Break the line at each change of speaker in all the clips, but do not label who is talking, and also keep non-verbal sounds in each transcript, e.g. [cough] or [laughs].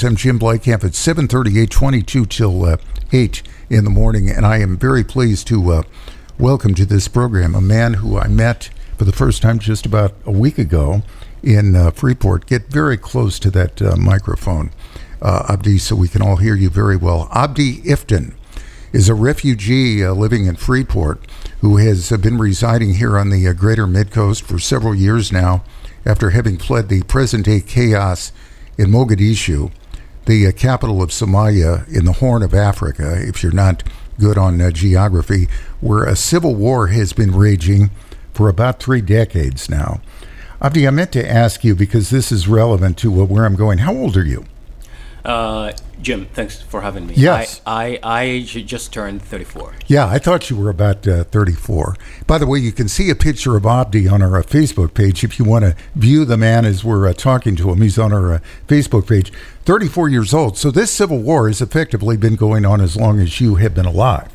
I'm Jim Bleikamp at 7:38, 22 till uh, 8 in the morning, and I am very pleased to uh, welcome to this program a man who I met for the first time just about a week ago in uh, Freeport. Get very close to that uh, microphone, uh, Abdi, so we can all hear you very well. Abdi Iftin is a refugee uh, living in Freeport who has been residing here on the greater Midcoast for several years now after having fled the present-day chaos in Mogadishu the uh, capital of Somalia in the Horn of Africa, if you're not good on uh, geography, where a civil war has been raging for about three decades now. Abdi, I meant to ask you because this is relevant to where I'm going. How old are you?
Uh, Jim, thanks for having me.
Yes.
I, I, I just turned 34.
Yeah, I thought you were about uh, 34. By the way, you can see a picture of Abdi on our uh, Facebook page if you want to view the man as we're uh, talking to him. He's on our uh, Facebook page. 34 years old. So this civil war has effectively been going on as long as you have been alive.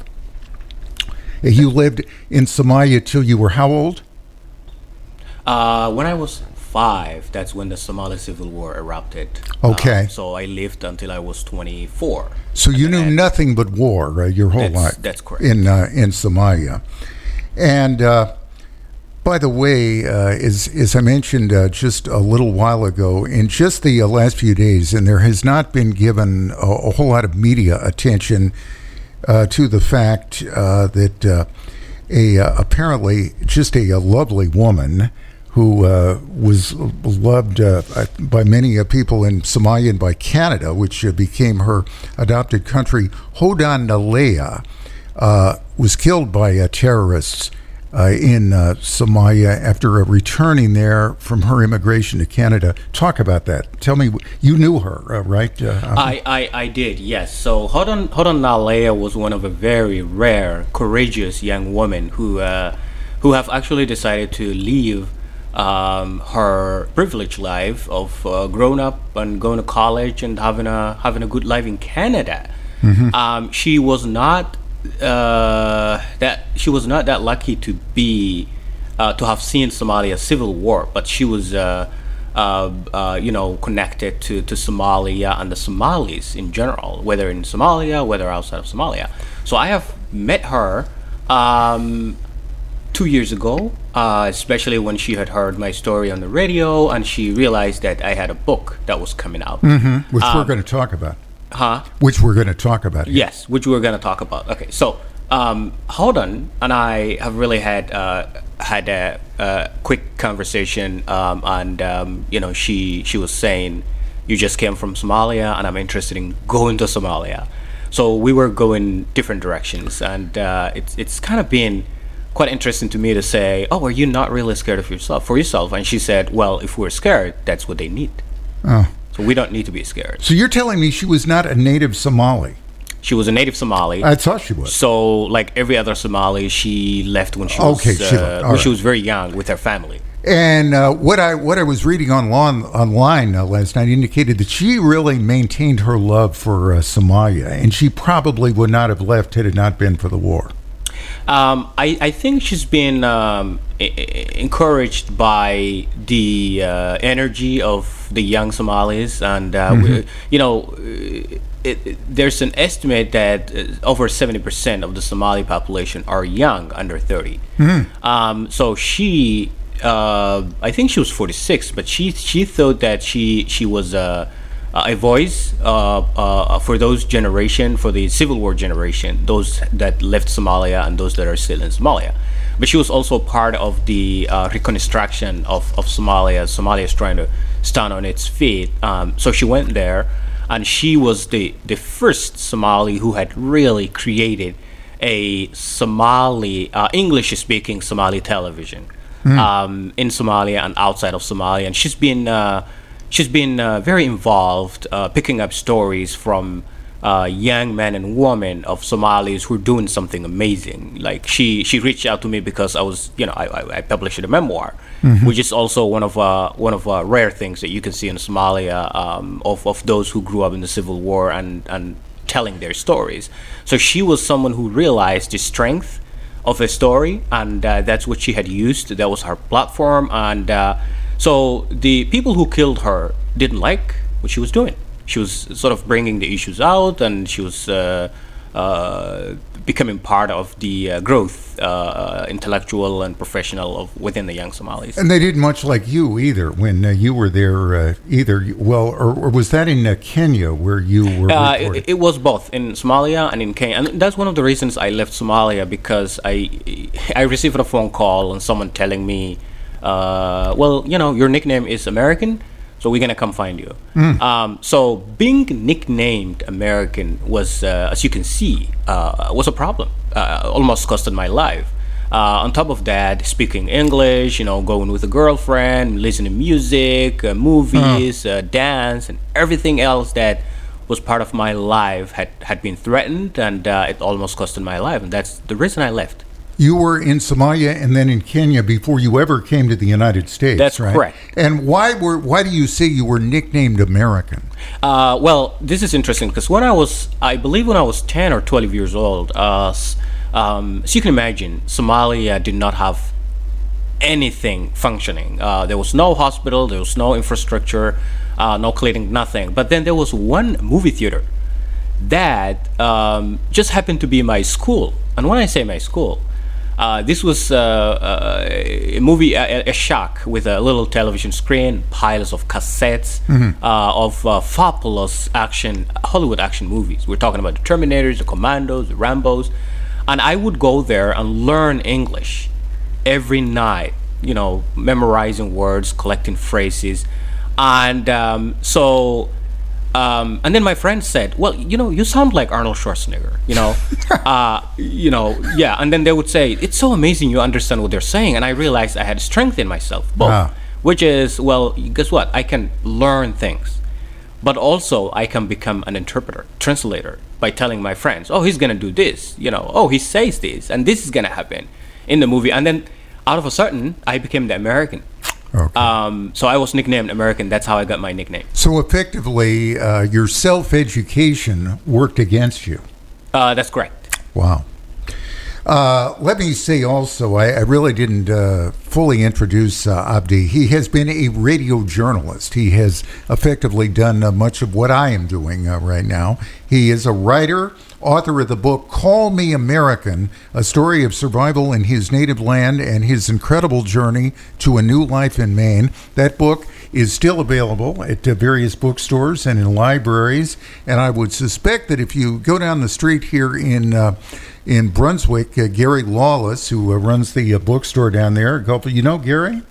You lived in Somalia till you were how old?
Uh, when I was five, that's when the Somali civil war erupted.
Okay.
Uh, so I lived until I was 24.
So you knew nothing but war uh, your whole
That's-
life.
that's correct.
In uh, in Somalia, and uh, by the way, uh, as as I mentioned uh, just a little while ago, in just the uh, last few days, and there has not been given a, a whole lot of media attention uh, to the fact uh, that uh, a uh, apparently just a, a lovely woman who uh, was loved uh, by many uh, people in Somalia and by Canada, which uh, became her adopted country. Hodan Nalayeh uh, was killed by terrorists in Somalia after returning there from her immigration to Canada. Talk about that. Tell me, you knew her, right?
I, I, I did, yes. So Hodan, Hodan Nalayeh was one of a very rare, courageous young women who, who have actually decided to leave um, her privileged life of uh, growing up and going to college and having a having a good life in Canada. Um, she was not uh, that she was not that lucky to be uh, to have seen Somalia civil war, but she was. Uh, uh, uh, you know, connected to, to Somalia and the Somalis in general, whether in Somalia, whether outside of Somalia. So I have met her um, two years ago, uh, especially when she had heard my story on the radio and she realized that I had a book that was coming out.
which
um,
we're going to talk about.
Huh?
Which we're going to talk about. here.
Yes, which we're going to talk about. Okay, so um, Holden and I have really had uh, had a, a quick conversation, um, and um, you know, she she was saying, "You just came from Somalia, and I'm interested in going to Somalia." So we were going different directions, and uh, it's it's kind of been quite interesting to me to say, "Oh, are you not really scared of yourself for yourself?" And she said, "Well, if we're scared, that's what they need.
Oh.
So we don't need to be scared."
So you're telling me she was not a native Somali?
She was a native Somali.
I thought she was.
So, like every other Somali, she left when she was
Okay, she
uh, when she was very young with her family.
And uh, what I what I was reading online online uh, last night indicated that she really maintained her love for uh, Somalia, and she probably would not have left had it not been for the war.
Um, I, I think she's been um, encouraged by the uh, energy of the young Somalis, and uh, we- you know, uh, it, it- there's an estimate that uh, over 70% of the Somali population are young, under 30. Um, so she, uh, I think she was 46, but she she thought that she she was a a voice uh, uh, for those generation, for the Civil War generation, those that left Somalia and those that are still in Somalia. But she was also part of the uh, reconstruction of, of Somalia. Somalia is trying to stand on its feet. Um, so she went there, and she was the, the first Somali who had really created a Somali, uh, English speaking Somali television um, in Somalia and outside of Somalia. And she's been, uh, she's been uh, very involved uh, picking up stories from uh, young men and women of Somalis who are doing something amazing. Like she, she reached out to me because I was, you know, I, I, I published a memoir, which is also one of uh, one of uh, rare things that you can see in Somalia um, of, of those who grew up in the civil war and, and telling their stories. So she was someone who realized the strength of a story, and uh, that's what she had used. That was her platform, and uh, so the people who killed her didn't like what she was doing. she was sort of bringing the issues out, and she was uh, uh, becoming part of the uh, growth, uh, intellectual and professional of within the young Somalis.
And they didn't much like you either when uh, you were there. Uh, either well, or, or was that in uh, Kenya where you were?
Uh, it, it was both in Somalia and in Kenya, and that's one of the reasons I left Somalia because I I received a phone call and someone telling me, uh, well, you know, your nickname is American, so we're gonna come find you. Um, so being nicknamed American was, uh, as you can see, uh, was a problem. Uh, almost costed my life. Uh, on top of that, speaking English, you know, going with a girlfriend, listening to music, uh, movies, uh, dance, and everything else that was part of my life had, had been threatened, and uh, it almost costed my life. And that's the reason I left.
You were in Somalia and then in Kenya before you ever came to the United States.
That's
right?
correct.
And why were why do you say you were nicknamed American?
Uh, well, this is interesting because when I was, I believe when I was 10 or 12 years old, uh, um, so you can imagine, Somalia did not have anything functioning. Uh, there was no hospital, there was no infrastructure, uh, no clinic, nothing. But then there was one movie theater that um, just happened to be my school. And when I say my school, uh, this was uh, uh, a movie, a, a shack with a little television screen, piles of cassettes uh, of uh, fabulous action, Hollywood action movies. We're talking about the Terminators, the Commandos, the Rambos. And I would go there and learn English every night, you know, memorizing words, collecting phrases. And um, so um, and then my friend said, "Well, you know, you sound like Arnold Schwarzenegger." You know, [laughs] uh, you know, yeah. And then they would say, "It's so amazing you understand what they're saying." And I realized I had strength in myself, both,
Ah.
which is, well, guess what? I can learn things, but also I can become an interpreter, translator, by telling my friends, "Oh, he's gonna do this," you know, "Oh, he says this, and this is gonna happen in the movie," and then out of a sudden, I became the American.
Okay.
Um, so I was nicknamed American. That's how I got my nickname.
so effectively, uh, your self education worked against you.
Uh, that's correct.
Wow. Uh, let me say also, I, I really didn't uh, fully introduce uh, Abdi. He has been a radio journalist. He has effectively done uh, much of what I am doing uh, right now. He is a writer, author of the book Call Me American, a story of survival in his native land and his incredible journey to a new life in Maine. That book is still available at uh, various bookstores and in libraries. And I would suspect that if you go down the street here in uh, in Brunswick, uh, Gary Lawless, who uh, runs the uh, bookstore down there, Gulf, you know Gary?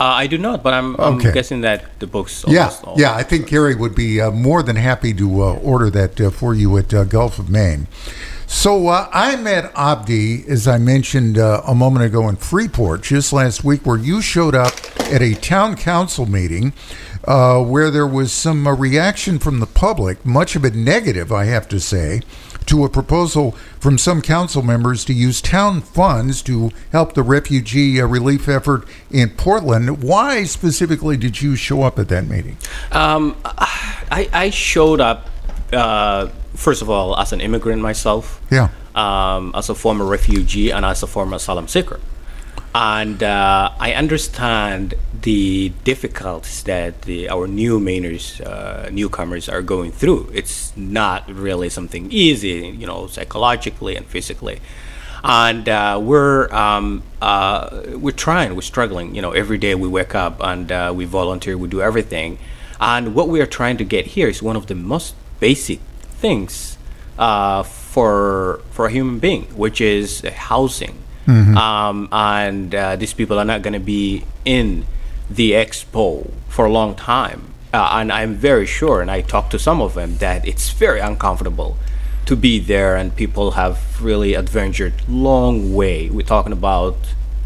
Uh, I do not, but I'm, I'm
Okay.
guessing that the books.
Yeah,
all-
yeah. I think Gary would be uh, more than happy to uh, order that uh, for you at uh, Gulf of Maine. So uh, I met Abdi, as I mentioned uh, a moment ago, in Freeport just last week, where you showed up at a town council meeting uh, where there was some uh, reaction from the public, much of it negative, I have to say, to a proposal from some council members to use town funds to help the refugee uh, relief effort in Portland. Why specifically did you show up at that meeting?
Um, I, I showed up, uh, first of all, as an immigrant myself,
Yeah.
um, as a former refugee, and as a former asylum seeker. And uh, I understand the difficulties that the, our new Mainers, uh, newcomers are going through. It's not really something easy, you know, psychologically and physically. And uh, we're um, uh, we're trying, we're struggling. You know, every day we wake up and uh, we volunteer, we do everything. And what we are trying to get here is one of the most basic things uh, for for a human being, which is housing. Um, and uh, these people are not going to be in the expo for a long time. Uh, and I'm very sure, and I talked to some of them, that it's very uncomfortable to be there, and people have really adventured long way. We're talking about,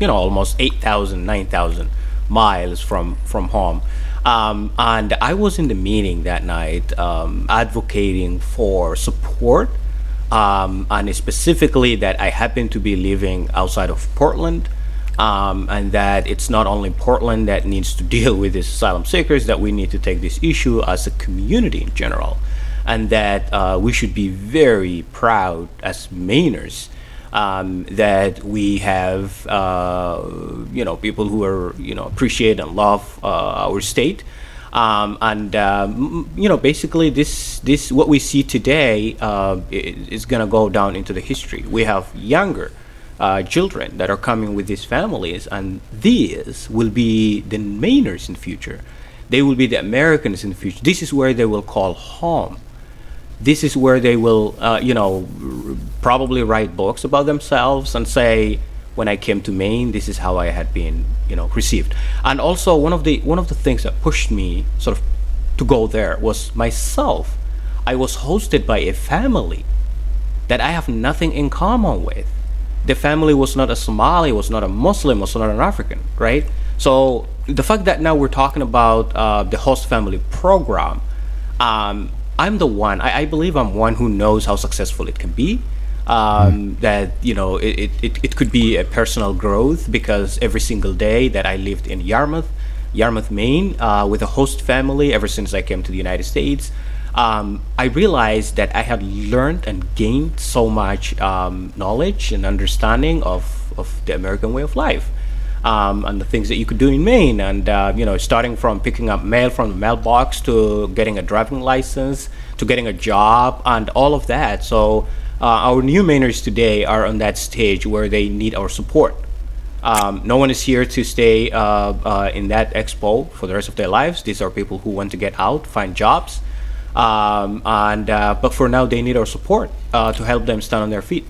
you know, almost 8,000, 9,000 miles from from home. Um, and I was in the meeting that night um, advocating for support, um, and specifically that I happen to be living outside of Portland, um, and that it's not only Portland that needs to [laughs] deal with these asylum seekers, that we need to take this issue as a community in general, and that uh, we should be very proud as Mainers um, that we have uh, you know people who are you know appreciate and love uh, our state Um, and um, you know, basically, this this what we see today uh, is going to go down into the history. We have younger uh, children that are coming with these families, and these will be the Mainers in the future. They will be the Americans in the future. This is where they will call home. This is where they will, uh, you know, r- probably write books about themselves and say, when I came to Maine, this is how I had been, you know, received. And also one of the one of the things that pushed me sort of to go there was myself. I was hosted by a family that I have nothing in common with. The family was not a Somali, was not a Muslim, was not an African, right? So the fact that now we're talking about uh, the host family program, um, I'm the one. I, I believe I'm one who knows how successful it can be um, that you know it, it, it could be a personal growth because every single day that I lived in Yarmouth, Yarmouth, Maine, uh, with a host family ever since I came to the United States, um, I realized that I had learned and gained so much um, knowledge and understanding of, of the American way of life. Um, and the things that you could do in Maine, and uh, you know, starting from picking up mail from the mailbox to getting a driving license to getting a job and all of that. So uh, our new Mainers today are on that stage where they need our support. Um, no one is here to stay uh, uh, in that expo for the rest of their lives. These are people who want to get out, find jobs, um, and uh, but for now they need our support uh, to help them stand on their feet.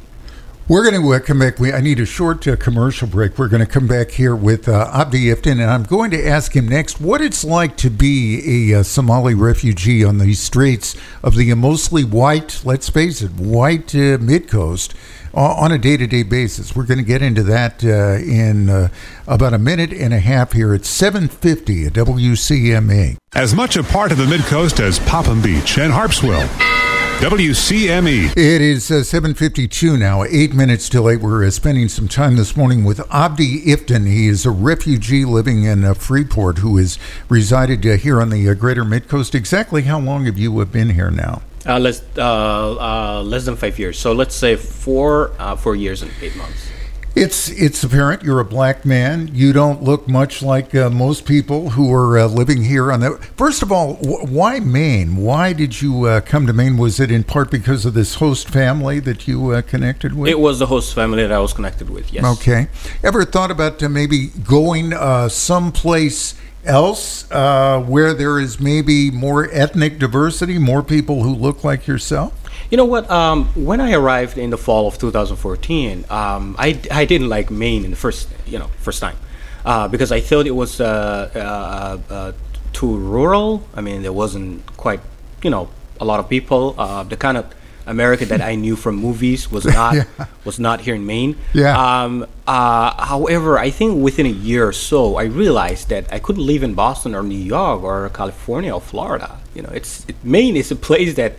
We're going to uh, come back. We, I need a short uh, commercial break. We're going to come back here with uh, Abdi Iftin, and I'm going to ask him next what it's like to be a uh, Somali refugee on the streets of the mostly white, let's face it, white uh, mid coast on a day to day basis. We're going to get into that uh, in about a minute and a half here at 750 at WCME.
As much a part of the mid coast as Popham Beach and Harpswell. WCME.
It is uh, 7.52 now, eight minutes till eight. We're uh, spending some time this morning with Abdi Iftin. He is a refugee living in uh, Freeport who has resided uh, here on the uh, greater Midcoast. Exactly how long have you uh, been here now?
less, less than five years. So let's say four, four years and eight months.
It's it's apparent you're a black man. You don't look much like uh, most people who are uh, living here. On the first of all, wh- why Maine? Why did you uh, come to Maine? Was it in part because of this host family that you uh, connected with?
It was the host family that I was connected with. Yes.
Okay. Ever thought about uh, maybe going uh, someplace? else uh, where there is maybe more ethnic diversity, more people who look like yourself?
You know what? Um, when I arrived in the fall of 2014, um, I, I didn't like Maine in the first you know first time uh, because I thought it was uh, uh, uh too rural. I mean, there wasn't quite you know a lot of people. Uh, the kind of America that I [laughs] knew from movies was not yeah. was not here in Maine.
Yeah.
Um, uh, however, I think within a year or so, I realized that I couldn't live in Boston or New York or California or Florida. You know, it's it, Maine is a place that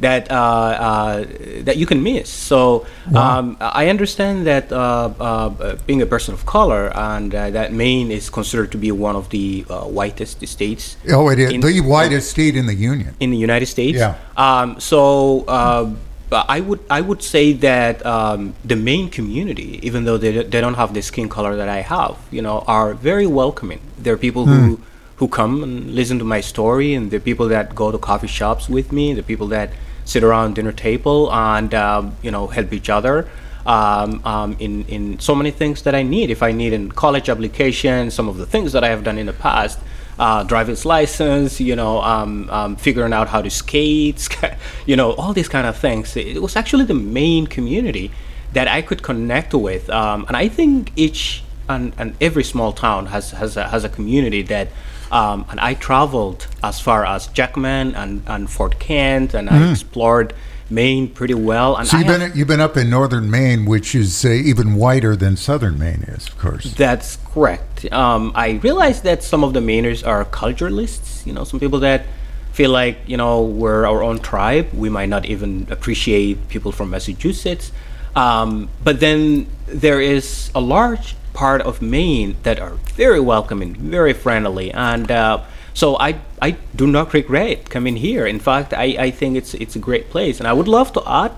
that uh, uh, that you can miss. So wow. um, I understand that uh, uh being a person of color and uh, that Maine is considered to be one of the uh, whitest states.
Oh, it is in, the whitest state in the union
in the United States.
Yeah.
Um, so. I would I would say that um, the Maine community, even though they, they don't have the skin color that I have, you know, are very welcoming. There are people who hmm. who come and listen to my story, and the people that go to coffee shops with me, the people that sit around dinner table and um, you know help each other um, um, in in so many things that I need. If I need in college application, some of the things that I have done in the past, uh, driver's license, you know, um, um, figuring out how to skate, [laughs] you know, all these kind of things. It was actually the main community that I could connect with, um, and I think each and, and every small town has has a, has a community that um, and I traveled as far as Jackman and, and Fort Kent, and mm. I explored Maine pretty well. And
so you've been you've been up in northern Maine, which is uh, even whiter than southern Maine is, of course.
That's correct. Um, I realized that some of the Mainers are culturalists. You know, some people that feel like you know we're our own tribe. We might not even appreciate people from Massachusetts. Um, but then there is a large part of Maine that are very welcoming, very friendly, and uh, so I I do not regret coming here. In fact, I, I think it's it's a great place, and I would love to add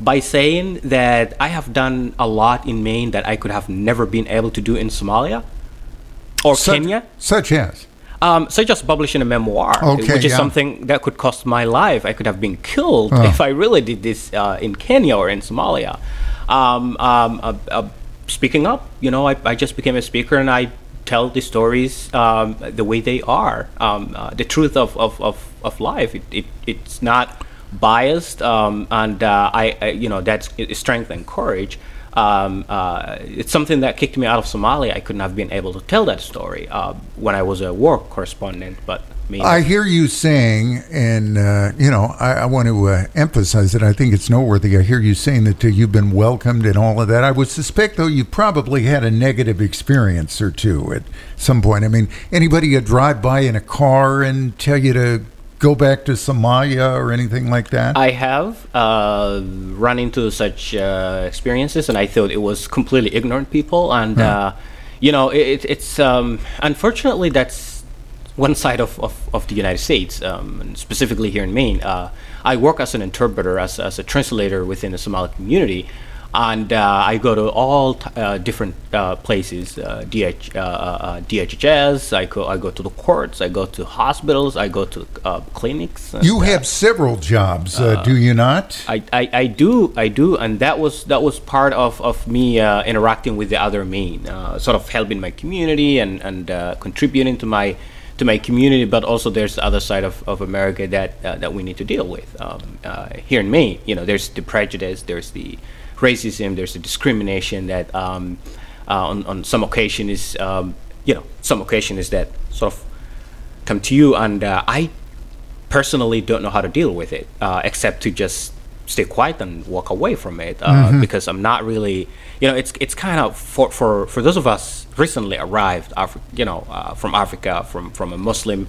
by saying that I have done a lot in Maine that I could have never been able to do in Somalia or
such,
Kenya.
Such as.
Um, such as publishing a memoir,
Okay,
which is
yeah.
something that could cost my life. I could have been killed
Oh.
if I really did this uh, in Kenya or in Somalia. Um, um, uh, uh, speaking up, you know, I, I just became a speaker and I tell the stories um, the way they are, um, uh, the truth of, of, of, of life. It, it, it's not biased, um, and uh, I, I, you know, that's strength and courage. Um, uh, it's something that kicked me out of Somalia. I couldn't have been able to tell that story uh, when I was a war correspondent, but I
I hear you saying, and uh, you know, I, I want to uh, emphasize that I think it's noteworthy. I hear you saying that uh, you've been welcomed and all of that. I would suspect, though, you probably had a negative experience or two at some point. I mean, anybody you drive by in a car and tell you to go back to Somalia or anything like that?
I have uh, run into such uh, experiences, and I thought it was completely ignorant people. And uh, you know, it, it's um, unfortunately that's one side of, of, of the United States, um, and specifically here in Maine. Uh, I work as an interpreter, as, as a translator within the Somali community. And uh, I go to all t- uh, different uh, places, uh, DH, uh, uh, DHHS. I go, I go to the courts. I go to hospitals. I go to uh, clinics. and,
you
uh,
have several jobs, uh, do you not?
I, I, I do I do and that was that was part of, of me uh, interacting with the other Maine, uh, sort of helping my community and and uh, contributing to my to my community, but also there's the other side of, of America that uh, that we need to deal with um, uh, here in Maine. You know, there's the prejudice, there's the racism, there's the discrimination that um, uh, on on some occasion is um, you know some occasion is that sort of come to you and uh, I personally don't know how to deal with it uh, except to just stay quiet and walk away from it uh, because I'm not really you know it's it's kind of for for, for those of us recently arrived Afri- you know uh, from Africa from from a Muslim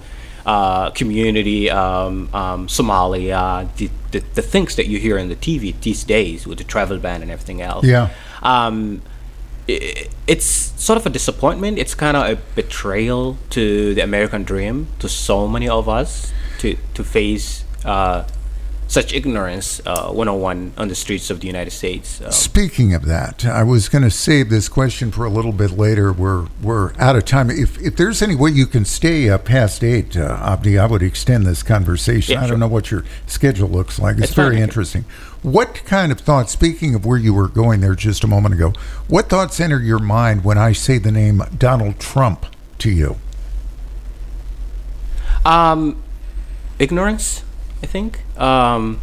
uh, community um, um, Somalia the, the the things that you hear on the TV these days with the travel ban and everything else
Yeah.
um, i- it's sort of a disappointment. It's kind of a betrayal to the American dream, to so many of us, to to face uh, such ignorance uh, 101 on the streets of the United States. Uh,
Speaking of that, I was going to save this question for a little bit later. We're we're out of time. If if there's any way you can stay uh, past eight, uh, Abdi, I would extend this conversation.
Yeah,
I
sure.
don't know what your schedule looks like. It's
That's
very
okay.
interesting. What kind of thoughts? Speaking of where you were going there just a moment ago, what thoughts enter your mind when I say the name Donald Trump to you?
um, ignorance, I think. Um,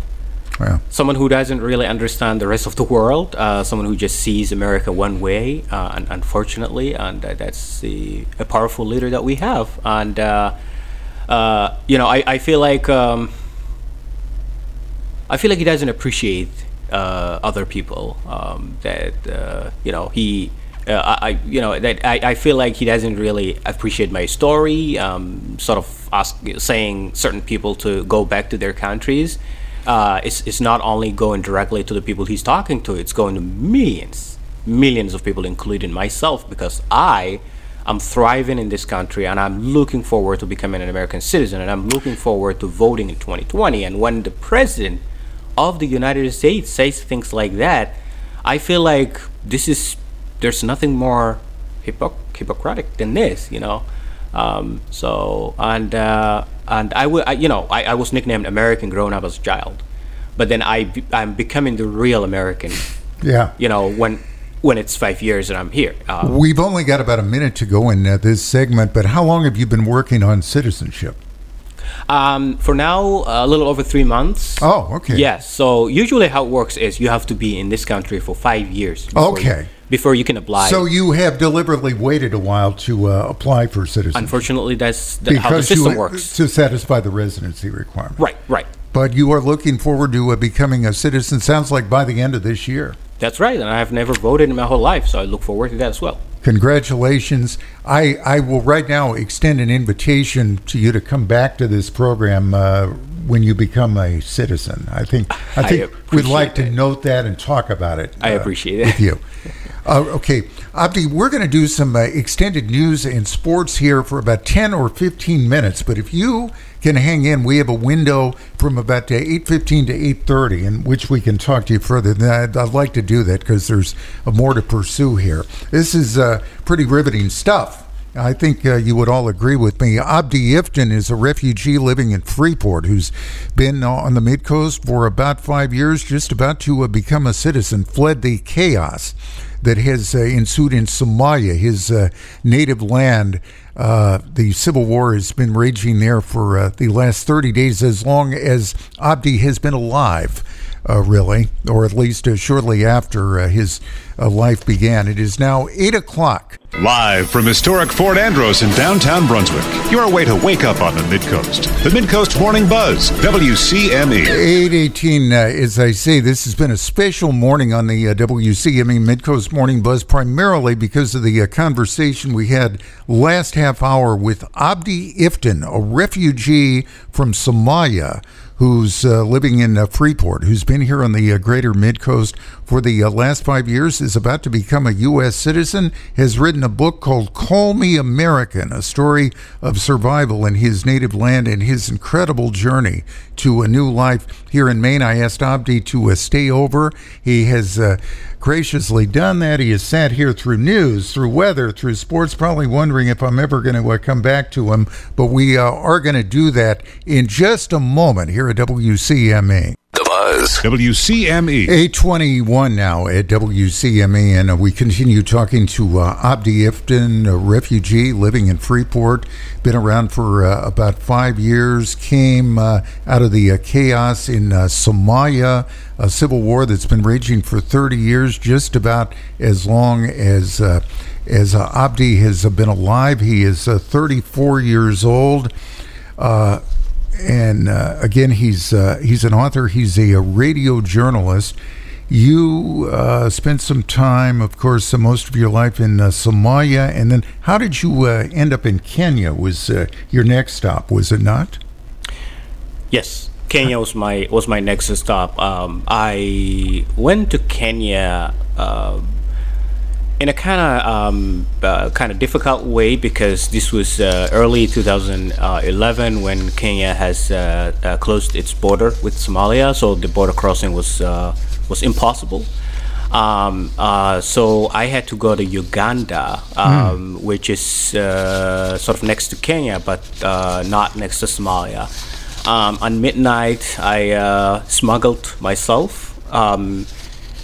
Well,
someone who doesn't really understand the rest of the world, uh, someone who just sees America one way, uh, and unfortunately, and uh, that's the, a powerful leader that we have. And uh, uh, you know, I, I feel like um, I feel like he doesn't appreciate uh, other people. Um, that uh, you know he. Uh, I, you know, that I, I feel like he doesn't really appreciate my story. Um, sort of ask, saying certain people to go back to their countries. Uh, it's, it's not only going directly to the people he's talking to; it's going to millions, millions of people, including myself, because I am thriving in this country and I'm looking forward to becoming an American citizen and I'm looking forward to voting in 2020. And when the president of the United States says things like that, I feel like this is there's nothing more hypoc- hypocritic than this, you know. Um, so and uh, and I would you know I, I was nicknamed American growing up as a child, but then I be- I'm becoming the real American, [laughs]
yeah.
you know when when it's five years and I'm here. Uh,
We've only got about a minute to go in uh, this segment, but how long have you been working on citizenship?
Um, for now, a little over three months.
Oh, okay.
Yes. So usually, how it works is you have to be in this country for five years.
Okay.
Before you can apply.
So you have deliberately waited a while to uh, apply for citizenship
unfortunately, that's the, how the system
you
works.
to satisfy the residency requirement.
Right. Right.
But you are looking forward to uh, becoming a citizen. Sounds like by the end of this year.
That's right. And I have never voted in my whole life, so I look forward to that as well.
Congratulations. I, I will right now extend an invitation to you to come back to this program uh, when you become a citizen. I think I
I
think we'd like to
it.
note that and talk about it.
I
uh,
appreciate it.
with you. [laughs] Uh, okay, Abdi, we're going to do some uh, extended news and sports here for about 10 or 15 minutes. But if you can hang in, we have a window from about uh, 8.15 to 8.30 in which we can talk to you further. I'd, I'd like to do that because there's more to pursue here. This is uh, pretty riveting stuff. I think uh, you would all agree with me. Abdi Iftin is a refugee living in Freeport who's been on the mid coast for about five years, just about to uh, become a citizen, fled the chaos that has uh, ensued in Somalia, his uh, native land. Uh, the civil war has been raging there for uh, the last 30 days, as long as Abdi has been alive uh, really, or at least uh, shortly after uh, his uh, life began. It is now 8 o'clock.
Live from historic Fort Andros in downtown Brunswick, your way to wake up on the Midcoast. The Midcoast Morning Buzz, WCME.
818, uh, as I say, this has been a special morning on the uh, WCME Midcoast Morning Buzz, primarily because of the uh, conversation we had last half hour with Abdi Iftin, a refugee from Somalia who's uh, living in uh, Freeport, who's been here on the uh, greater mid coast for the uh, last five years, is about to become a U.S. citizen, has written a book called Call Me American, a story of survival in his native land and his incredible journey to a new life here in Maine. I asked Abdi to uh, stay over. He has uh, graciously done that. He has sat here through news, through weather, through sports, probably wondering if I'm ever going to uh, come back to him. But we uh, are going to do that in just a moment here at WCME.
The Buzz.
WCME.
821 now at WCME, and uh, we continue talking to uh, Abdi Iftin, a refugee living in Freeport, been around for uh, about five years, came uh, out of the uh, chaos in uh, Somalia, a civil war that's been raging for 30 years, just about as long as. as Abdi has been alive, he is 34 years old and uh, again, he's uh, he's an author. He's a, a radio journalist. You uh, spent some time, of course, uh, most of your life in uh, Somalia, and then how did you uh, end up in Kenya? Was your next stop? Was it not?
Yes, Kenya was my was my next stop. Um, I went to Kenya in a kind of um, uh, kind of difficult way because this was uh, early 2011 when Kenya has uh, uh, closed its border with Somalia, so the border crossing was uh, was impossible. Um, uh, so I had to go to Uganda, um, mm. which is sort of next to Kenya, but not next to Somalia. Um, on midnight, I smuggled myself.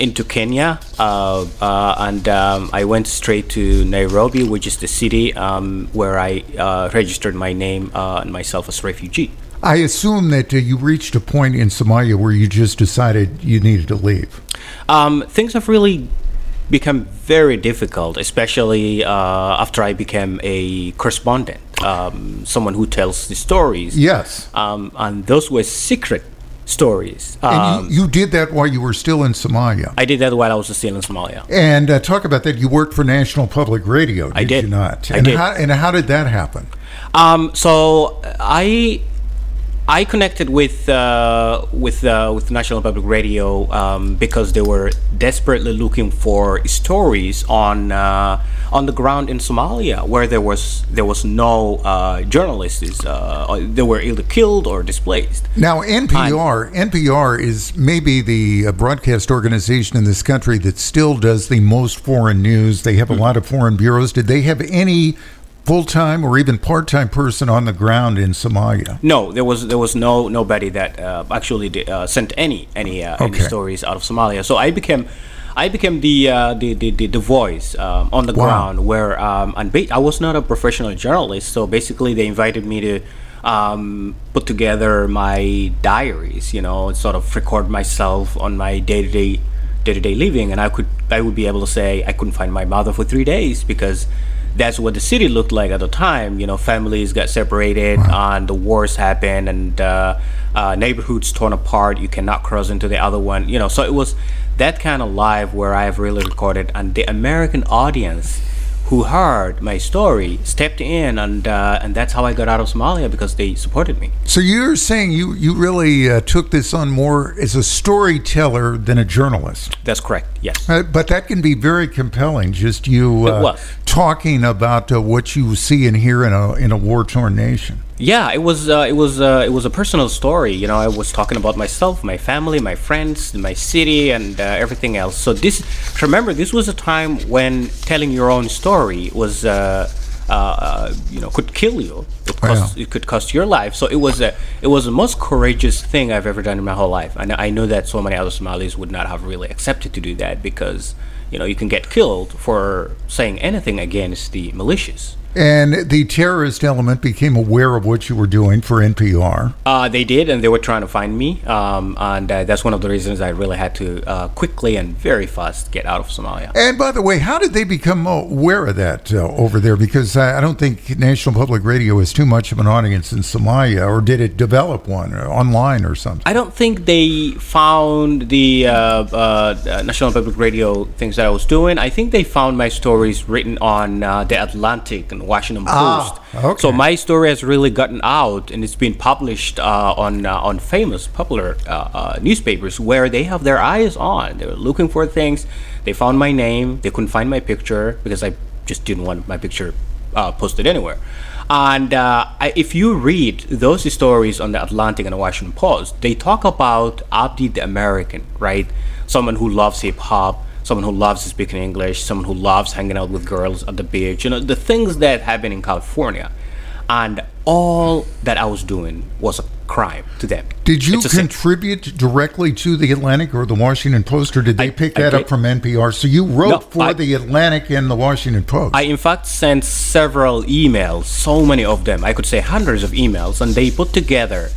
Into Kenya, uh, uh, and um, I went straight to Nairobi, which is the city um, where I uh, registered my name uh, and myself as refugee.
I assume that uh, you reached a point in Somalia where you just decided you needed to leave.
Um, things have really become very difficult, especially uh, after I became a correspondent, um, someone who tells the stories.
Yes.
Um, and those were secret stories.
Um, and you, you, did that while you were still in Somalia.
I did that while I was still in Somalia.
And uh, talk about that. You worked for National Public Radio. Did
I did.
You not?
I
and
did.
How, and how did that happen?
Um, so I I connected with uh, with uh, with National Public Radio um, because they were desperately looking for stories on uh, on the ground in Somalia, where there was there was no uh, journalists. Uh, they were either killed or displaced.
Now NPR NPR is maybe the uh, broadcast organization in this country that still does the most foreign news. They have a mm-hmm. lot of foreign bureaus. Did they have any full time or even part time person on the ground in Somalia?
No, there was there was no nobody that uh, actually did, uh, sent any any, uh, okay. any stories out of Somalia. So I became. I became the uh, the, the, the, the voice um, on the wow. ground where um, and ba- I was not a professional journalist, so basically they invited me to um, put together my diaries, you know, sort of record myself on my day to day day to day living, and I could I would be able to say I couldn't find my mother for three days because that's what the city looked like at the time. You know, families got separated, wow. and the wars happened, and uh, uh, neighborhoods torn apart. You cannot cross into the other one. You know, so it was that kind of life where I've really recorded, and the American audience who heard my story stepped in, and uh, and that's how I got out of Somalia because they supported me.
So you're saying you you really uh, took this on more as a storyteller than a journalist.
That's correct. Yes.
Uh, but that can be very compelling. Just you uh, talking about uh, what you see and hear in a in a war torn nation.
Yeah, it was uh, it was uh, it was a personal story. You know, I was talking about myself, my family, my friends, my city, and uh, everything else. So this, remember, this was a time when telling your own story was uh, uh, you know, could kill you. It, cost,
Yeah.
it could cost your life. So it was a it was the most courageous thing I've ever done in my whole life. And I know that so many other Somalis would not have really accepted to do that because you know you can get killed for saying anything against the militias.
And the terrorist element became aware of what you were doing for NPR.
Uh, they did, and they were trying to find me, um, and uh, that's one of the reasons I really had to uh, quickly and very fast get out of Somalia.
And by the way, how did they become aware of that uh, over there? Because I I don't think National Public Radio has too much of an audience in Somalia, or did it develop one uh, online or something?
I don't think they found the uh, uh, National Public Radio things that I was doing. I think they found my stories written on uh, the Atlantic Washington Post.
Ah, okay.
So my story has really gotten out, and it's been published uh, on uh, on famous, popular uh, uh, newspapers where they have their eyes on. They were looking for things. They found my name. They couldn't find my picture because I just didn't want my picture uh, posted anywhere. And uh, I, if you read those stories on the Atlantic and the Washington Post, they talk about Abdi the American, right? Someone who loves hip hop, someone who loves speaking English, someone who loves hanging out with girls at the beach, you know, the things that happen in California. And all that I was doing was a crime to them.
Did you
a sin.
contribute directly to the Atlantic or the Washington Post, or did they
I-
pick
I
that up from NPR? So you wrote
No,
for
I-
the Atlantic and the Washington Post.
I, in fact, sent several emails, so many of them, I could say hundreds of emails, and they put together,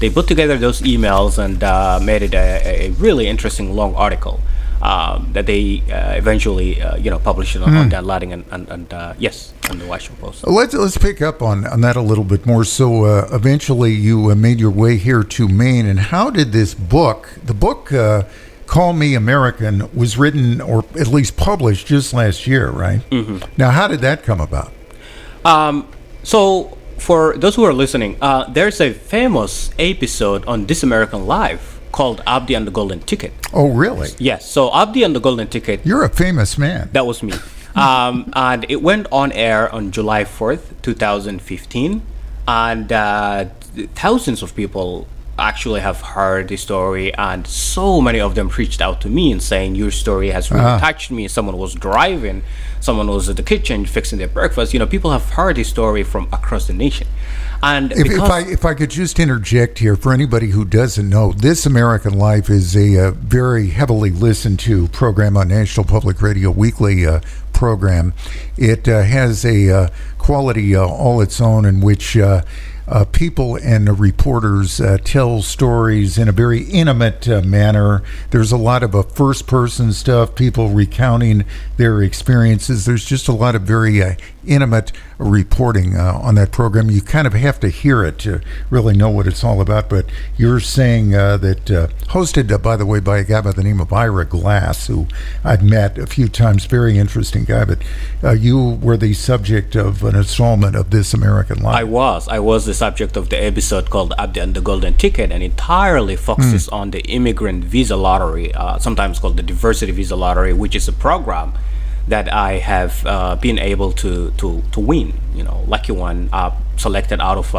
they put together those emails and uh, made it a, a really interesting long article um, that they uh, eventually, uh, you know, published it on, on the Atlantic and, and, and uh, yes, on the Washington Post.
Let's let's pick up on, on that a little bit more. So uh, eventually, you uh, made your way here to Maine, and how did this book, the book uh, "Call Me American," was written or at least published just last year, right? Mm-hmm. Now, how did that come about?
Um, so, for those who are listening, uh, there's a famous episode on This American Life called Abdi and the Golden Ticket.
Oh, really?
Yes, so Abdi and the Golden Ticket
You're a famous man.
That was me. [laughs] Um, and it went on air on July 4th, 2015. And uh, thousands of people actually have heard the story, and so many of them reached out to me and saying, Your story has really
Ah.
touched me. Someone was driving, someone was at the kitchen fixing their breakfast. You know, people have heard the story from across the nation. And
If, if I if I could just interject here for anybody who doesn't know, This American Life is a uh, very heavily listened to program on National Public Radio weekly uh, program. It uh, has a uh, quality uh, all its own in which. Uh, people and reporters uh, tell stories in a very intimate uh, manner. There's a lot of uh, first person stuff, people recounting their experiences. There's just a lot of very uh, intimate reporting uh, on that program. You kind of have to hear it to really know what it's all about. But you're saying that, hosted, by the way, by a guy by the name of Ira Glass, who I've met a few times, very interesting guy. But you were the subject of an installment of This American Life.
I was. I was the subject of the episode called Abdi and the Golden Ticket, and entirely focuses on the immigrant visa lottery, uh, sometimes called the diversity visa lottery, which is a program that I have uh, been able to, to, to win. You know, lucky one, uh, selected out of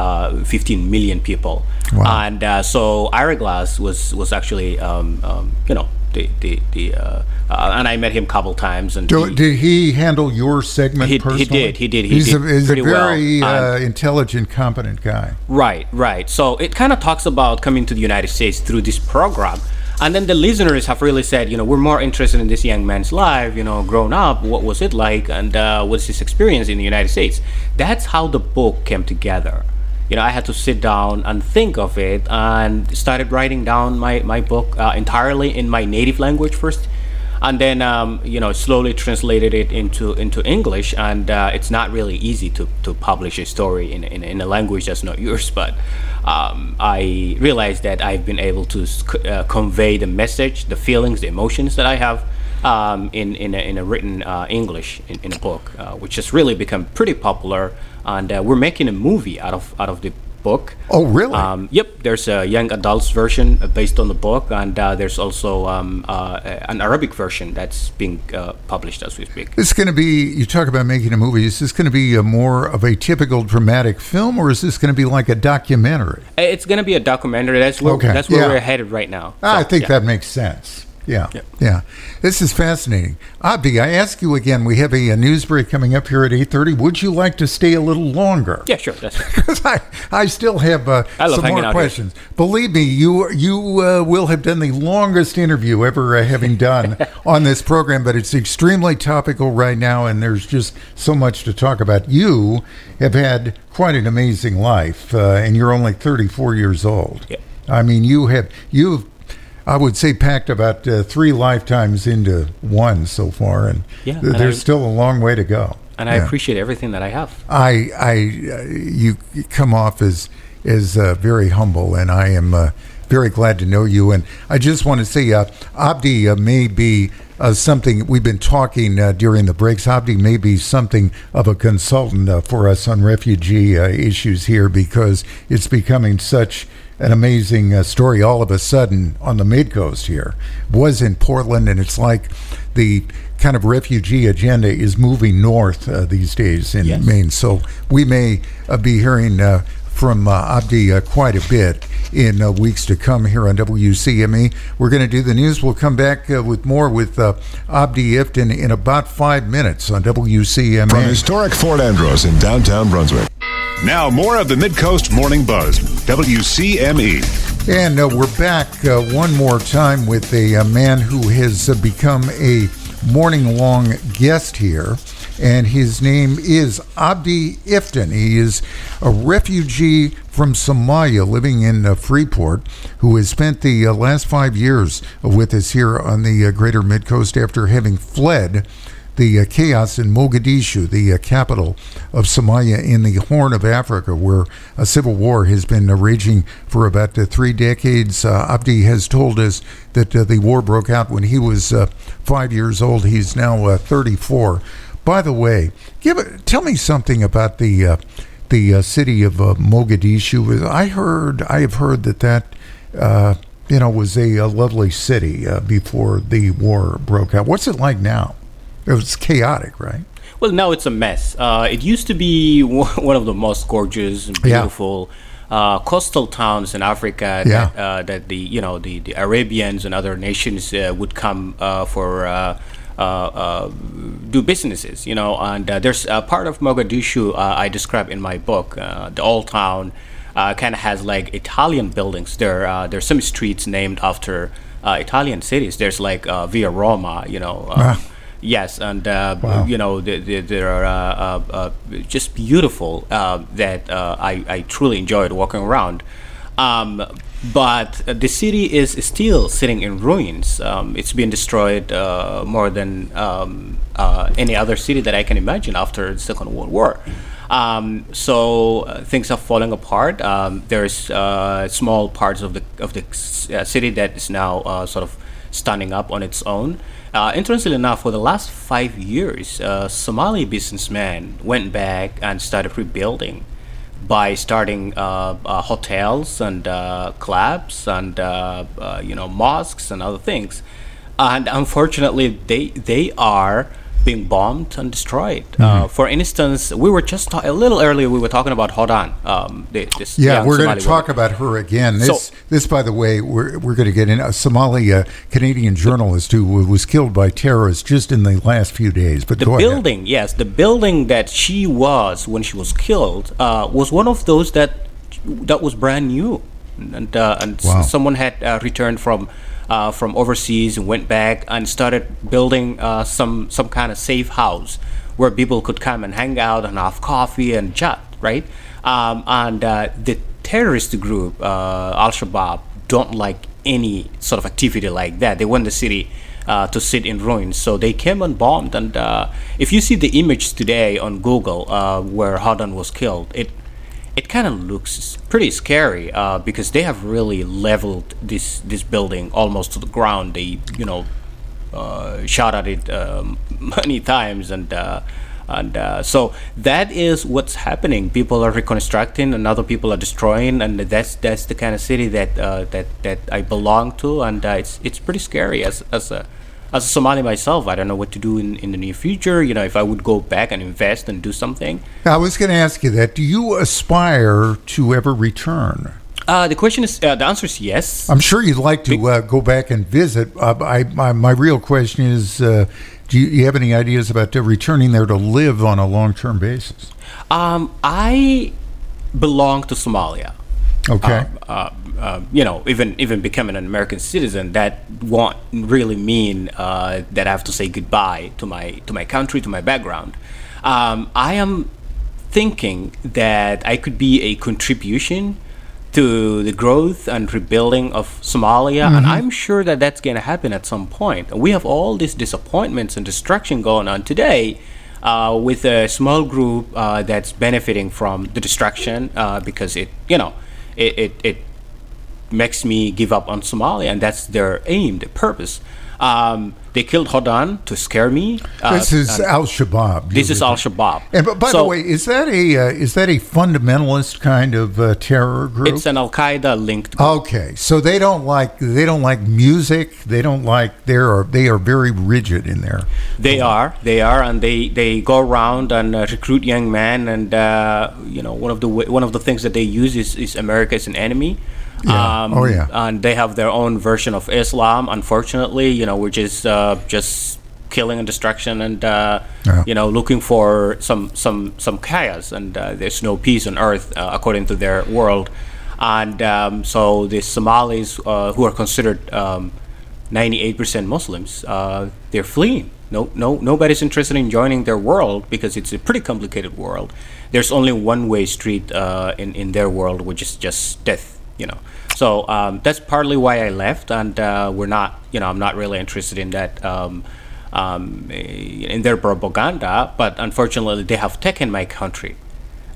uh, uh, 15 million people.
Wow.
And uh, so Ira Glass was was actually, um, um, you know, the the, the uh, uh, and I met him a couple times, and
Do,
he-
did he handle your segment
He- he
personally?
did, he did, he
he's
did
a, he's a
pretty well.
very uh, intelligent, competent guy.
Right, right. So it kind of talks about coming to the United States through this program. And then the listeners have really said, you know, we're more interested in this young man's life, you know, grown up, what was it like, and uh, what's his experience in the United States. That's how the book came together. You know, I had to sit down and think of it and started writing down my, my book uh, entirely in my native language first and then um, you know slowly translated it into into English. And uh, it's not really easy to, to publish a story in, in, in a language that's not yours. [laughs] But um, I realized that I've been able to uh, convey the message, the feelings, the emotions that I have. Um, in in a, in a written uh, English in, in a book, uh, which has really become pretty popular, and uh, we're making a movie out of out of the book.
Oh, really?
Um, yep, there's a young adults version uh, based on the book, and uh, there's also um, uh, an Arabic version that's being uh, published as we speak.
This is going to be, you talk about making a movie. Is this going to be a more of a typical dramatic film or is this going to be like a documentary?
Uh, It's gonna be a documentary. That's where
Okay,
that's where
yeah.
we're headed right now.
I think
yeah.
that makes sense. Yeah,
Yep.
yeah. This is fascinating. Abdi, I ask you again. We have a, a news break coming up here at eight thirty. Would you like to stay a little longer?
Yeah, sure. That's.
Because [laughs] I, I still have uh, some more
out here.
questions. Believe me, you you uh, will have done the longest interview ever uh, having done [laughs] on this program, but it's extremely topical right now, and there's just so much to talk about. You have had quite an amazing life, uh, and you're only 34 years old.
Yeah.
I mean, you have you've. I would say packed about uh, three lifetimes into one so far, and
Yeah,
th-
and
there's
I-
still a long way to go.
And I appreciate everything that I have.
I, I, uh, you come off as as uh, very humble, and I am uh, very glad to know you. And I just want to say, uh, Abdi uh, may be uh, something we've been talking uh, during the breaks. Abdi may be something of a consultant uh, for us on refugee uh, issues here because it's becoming such an amazing uh, story all of a sudden on the mid coast here was in portland and it's like the kind of refugee agenda is moving north uh, these days in
Yes.
maine so we may uh, be hearing uh, from uh, abdi uh, quite a bit in uh, weeks to come here on WCME. We're going to do the news. We'll come back uh, with more with uh, Abdi Iftin in about five minutes on WCME.
From historic Fort Andros in downtown Brunswick. Now, more of the Midcoast Morning Buzz. WCME.
And uh, we're back uh, one more time with a, uh man who has uh, become a morning long guest here. And his name is Abdi Iftin. He is a refugee from Somalia living in uh, Freeport who has spent the uh, last five years with us here on the uh, greater Midcoast after having fled the uh, chaos in Mogadishu, the uh, capital of Somalia in the Horn of Africa, where a civil war has been uh, raging for about uh, three decades. Uh, Abdi has told us that the war broke out when he was five years old. He's now uh, 34. By the way, give tell me something about the the city of Mogadishu. I heard, I have heard that that. You know, was a, a lovely city uh, before the war broke out. What's it like now? It was chaotic, right?
Well, now it's a mess. Uh, it used to be [laughs] one of the most gorgeous and
Yeah.
beautiful uh, coastal towns in Africa
Yeah.
that, uh, that the you know the, the Arabians and other nations uh, would come uh, for uh, uh, uh, do businesses. You know, and uh, there's a part of Mogadishu uh, I describe in my book, uh, the old town. Uh, kind of has like Italian buildings. There, uh, there's some streets named after uh, Italian cities. There's like uh, Via Roma, you know, uh,
Ah.
Yes, and uh,
Wow.
you know they, they, they are uh, uh, uh, just beautiful. Uh, that uh, I, I truly enjoyed walking around. Um, but the city is still sitting in ruins. Um, it's been destroyed uh, more than um, uh, any other city that I can imagine after the Second World War. Um, so uh, things are falling apart. Um, there's uh, small parts of the of the uh, city that is now uh, sort of standing up on its own. Uh, interestingly enough, for the last five years, uh, Somali businessmen went back and started rebuilding by starting uh, uh, hotels and uh, clubs and you know mosques and other things. And unfortunately, they they are being bombed and destroyed. Uh, for instance, we were just ta- a little earlier. We were talking about Hodan. Um, this
Yeah, we're going to talk
woman.
about her again. This,
So-
this, by the way, we're, we're going to get in a Somali uh, Canadian journalist who was killed by terrorists just in the last few days. But
The
go ahead.
building, yes, the building that she was when she was killed uh, was one of those that that was brand new, and uh, and s-
Wow.
someone had uh, returned from uh, from overseas and went back and started building uh, some some kind of safe house where people could come and hang out and have coffee and chat, right? Um, and uh, the terrorist group uh, Al Shabaab don't like any sort of activity like that. They want the city uh, to sit in ruins. So they came and bombed. And uh, if you see the image today on Google uh, where Hodan was killed, it it kind of looks pretty scary uh, because they have really leveled this this building almost to the ground. They you know uh, shot at it um, [laughs] many times and. Uh, and uh, so that is what's happening. People are reconstructing, and other people are destroying, and that's that's the kind of city that uh, that that I belong to, and uh, it's it's pretty scary as as a as a Somali myself. I don't know what to do in, in the near future. You know, if I would go back and invest and do something.
I was going to ask you that. Do you aspire to ever return?
Uh, the question is, uh, the answer is yes.
I'm sure you'd like to uh, go back and visit. Uh, I, my, my real question is uh, do you, you have any ideas about uh, returning there to live on a long term basis?
Um, I belong to Somalia.
Okay.
Uh, uh, you know, even even becoming an American citizen, that won't really mean uh, that I have to say goodbye to my to my country, to my background. Um, I am thinking that I could be a contribution to the growth and rebuilding of Somalia, and I'm sure that that's going to happen at some point. We have all these disappointments and destruction going on today. Uh, with a small group uh, that's benefiting from the destruction uh, because it, you know, it, it, it makes me give up on Somalia, and that's their aim, their purpose. Um, they killed Hodan to scare me. Uh,
this is Al Shabaab.
this is Al Shabaab.
And but by the way, is that a uh, is that a fundamentalist kind of uh, terror group?
it's an Al Qaeda linked. group.
okay, so they don't like they don't like music. They don't like they are they are very rigid in there.
They are, they are, and they, they go around and uh, recruit young men, and uh, you know one of the one of the things that they use is, is America as an enemy.
Yeah. Oh, yeah.
And they have their own version of Islam. Unfortunately, you know, which is uh, just killing and destruction, and uh,
Yeah.
you know, looking for some some some chaos, and uh, there's no peace on earth uh, according to their world. And um, so the Somalis, uh, who are considered um, 98% Muslims, uh, they're fleeing. No, no, nobody's interested in joining their world because it's a pretty complicated world. There's only one way street uh, in in their world, which is just death. You know, so um, that's partly why I left, and uh, we're not. You know, I'm not really interested in that. Um, um, eh, in their propaganda, but unfortunately, they have taken my country.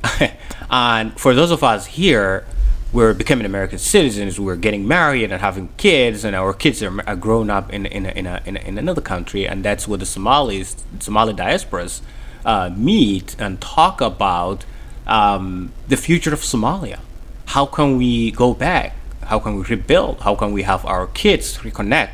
[laughs] and for those of us here, we're becoming American citizens. We're getting married and having kids, and our kids are, are grown up in in, a, in, a, in, a, in another country, and that's where the Somalis, Somali diasporas, uh, meet and talk about um, the future of Somalia. How can we go back? How can we rebuild? How can we have our kids reconnect